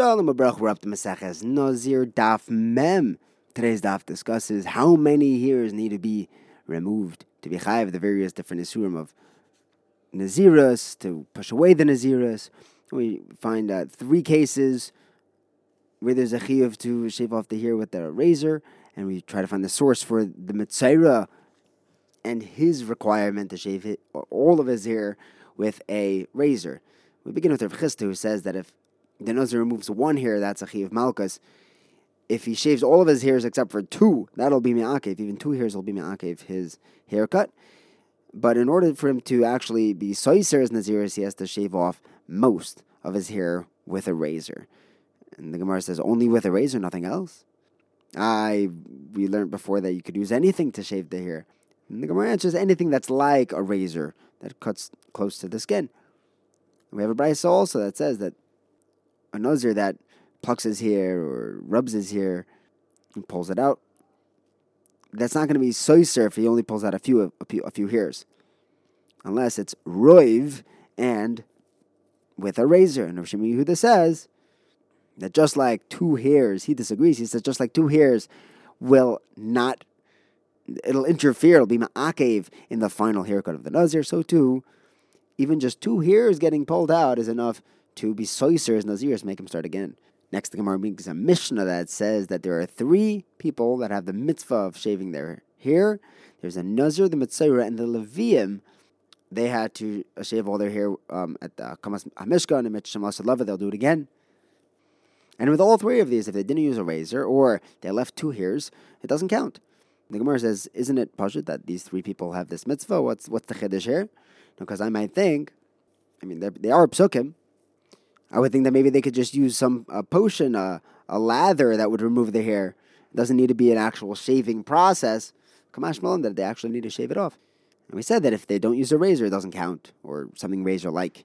Shalom Abrach, we're up to Maseches Nazir Daf Mem. Today's daf discusses how many hairs need to be removed to be chayiv the various different isurim of Nazirus, to push away the Nazirus. We find uh, three cases where there's a chiyuv to shave off the hair with a razor, and we try to find the source for the Mitzayra and his requirement to shave it, all of his hair with a razor. We begin with Rav Chisda, who says that if the Nazir removes one hair, that's a chiyuv malchus. If he shaves all of his hairs except for two, that'll be me'akev. Even two hairs will be me'akev his haircut. But in order for him to actually be soiser as Naziris, he has to shave off most of his hair with a razor. And the Gemara says only with a razor, nothing else. I we learned before that you could use anything to shave the hair. And the Gemara answers anything that's like a razor that cuts close to the skin. We have a brisa also that says that a nazir that plucks his hair or rubs his hair and pulls it out, that's not going to be soiser if he only pulls out a few a few, a few hairs, unless it's roiv and with a razor. And Shimon Yehuda says that just like two hairs, he disagrees. He says just like two hairs will not, it'll interfere. It'll be ma'akev in the final haircut of the nazir. So too, even just two hairs getting pulled out is enough to be soiser as nazirs, make him start again. Next, the Gemara brings a Mishnah that says that there are three people that have the mitzvah of shaving their hair. There's a Nazir, the Mitzayra, and the Levium. They had to shave all their hair um, at the Kamas Hamishka and Mitzvah Lava. They'll do it again. And with all three of these, if they didn't use a razor or they left two hairs, it doesn't count. The Gemara says, "Isn't it pashut that these three people have this mitzvah? What's what's the chiddush here?" Because I might think, I mean, they are psukim, I would think that maybe they could just use some a potion, a, a lather that would remove the hair. It doesn't need to be an actual shaving process. Kamash Malon that they actually need to shave it off. And we said that if they don't use a razor, it doesn't count, or something razor like.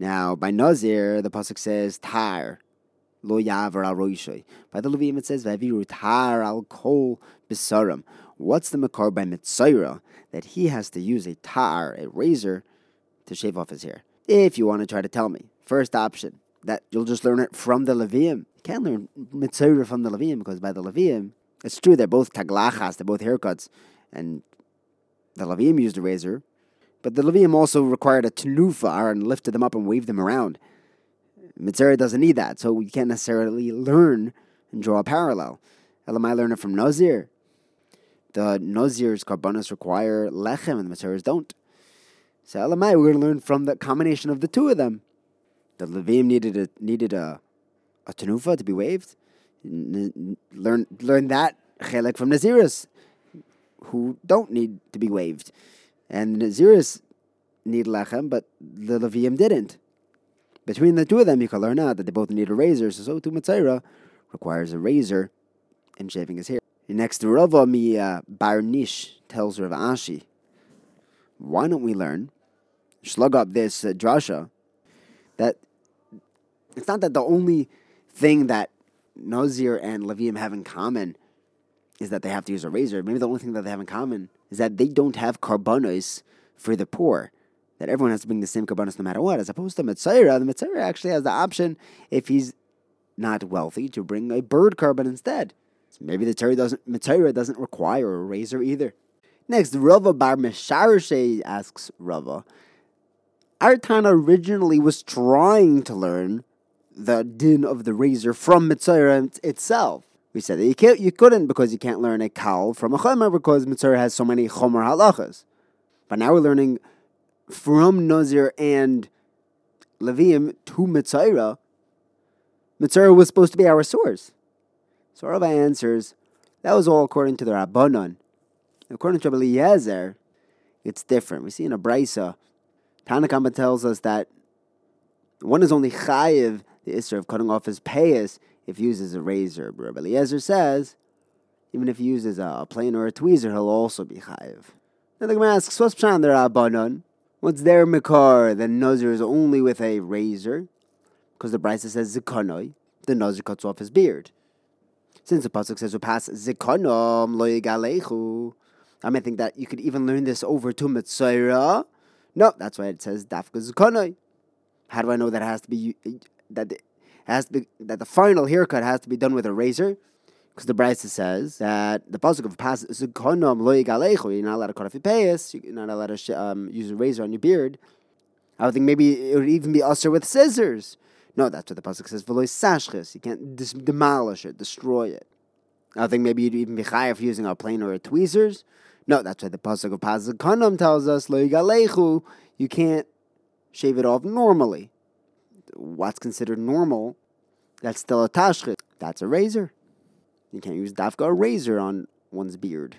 Now, by Nazir, the Pasuk says, Tar, lo yavar al roishoy. By the Levim, it says, Vaviru tar al kol bisaram. What's the makar by Mitzayra that he has to use a tar, a razor, to shave off his hair? If you want to try to tell me. First option, that you'll just learn it from the Levium. You can't learn Mitzayra from the Levium because by the Levium, it's true they're both taglachas, they're both haircuts, and the Levium used a razor, but the Levium also required a tenufa and lifted them up and waved them around. Mitzayra doesn't need that, so you can't necessarily learn and draw a parallel. Elamai learn it from Nazir. The Nazir's karbanos require lechem, and the Mitzayras don't. So Elamai, we're going to learn from the combination of the two of them. The Levim needed a needed a a tenufa to be waved. N- learn learn that chelik from Naziris, who don't need to be waved, and Naziris need lechem, but the Levim didn't. Between the two of them, you can learn out that they both need a razor. So, so too Matzera requires a razor in shaving his hair. Next, Rava mi uh, Barnish tells Rav Ashi, why don't we learn, slug up this uh, drasha, that it's not that the only thing that Nazir and Levium have in common is that they have to use a razor. Maybe the only thing that they have in common is that they don't have carbonos for the poor. That everyone has to bring the same carbonos no matter what. As opposed to Mitzayra, the Mitzayra actually has the option, if he's not wealthy, to bring a bird carbon instead. So maybe the Torah doesn't Mitzayra doesn't require a razor either. Next, Rava Bar Mesharshe asks Rava, our Tana originally was trying to learn the din of the razor from Mitzayra itself. We said that you, can't, you couldn't because you can't learn a kal from a chomer because Mitzayra has so many chomer halachas. But now we're learning from Nazir and Levium to Mitzayra. Mitzayra was supposed to be our source. So Rabbi answers, that was all according to the Rabbanon. According to Rabbi Eliezer, it's different. We see in a brisa, Tanakama tells us that one is only chayiv the issue of cutting off his payas if he uses a razor. Rabbi Eliezer says, even if he uses a plane or a tweezer, he'll also be chayiv. Now the Gemara asks, what's pshan their abanon? What's their makar? The nazir is only with a razor, because the brisa says zikonoi. The nazir cuts off his beard. Since the pasuk says "Upas zikonom lo yigalechu," I might think that you could even learn this over to mitzayra. No, that's why it says dafka zikonoi. How do I know that it has to be that has to be, that the final haircut has to be done with a razor, because the Brisa says that the pasuk of pas is konom loy galechu. You're not allowed to cut off your payas. You're not allowed to um, use a razor on your beard. I would think maybe it would even be usher with scissors. No, that's what the pasuk says. V'loy sashchis. You can't dis- demolish it, destroy it. I think maybe you'd even be higher for using a plane or a tweezers. No, that's why the pasuk of pasuk konom tells us loy galechu. You can't shave it off normally. What's considered normal? That's still a tashchit. That's a razor. You can't use dafka a razor on one's beard.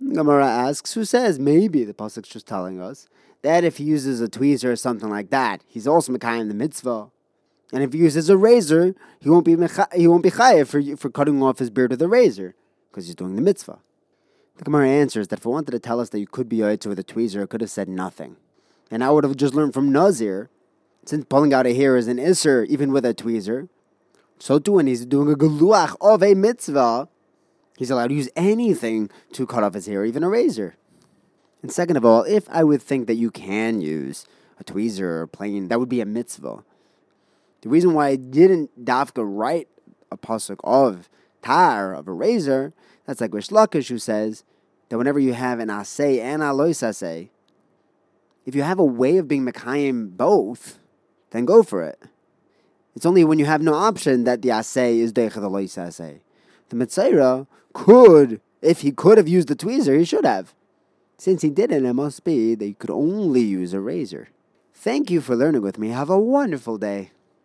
Gemara asks, who says maybe the pasuk's just telling us that if he uses a tweezer or something like that, he's also mekayim the mitzvah. And if he uses a razor, he won't be mecha- he won't be chayiv for for cutting off his beard with a razor because he's doing the mitzvah. The Gemara answers that if it wanted to tell us that you could be yaitzer with a tweezer, it could have said nothing, and I would have just learned from Nazir, since pulling out a hair is an isser even with a tweezer. So too, when he's doing a geluach of a mitzvah, he's allowed to use anything to cut off his hair, even a razor. And second of all, if I would think that you can use a tweezer or a plane, that would be a mitzvah. The reason why I didn't dafka write a pasuk of tar of a razor, that's like Reish Lakish who says that whenever you have an asay and a lois asay, if you have a way of being mekayim both, then go for it. It's only when you have no option that the asay is deicha the lois asay. The Mitzayra could, if he could have used the tweezer, he should have. Since he didn't, it must be that he could only use a razor. Thank you for learning with me. Have a wonderful day.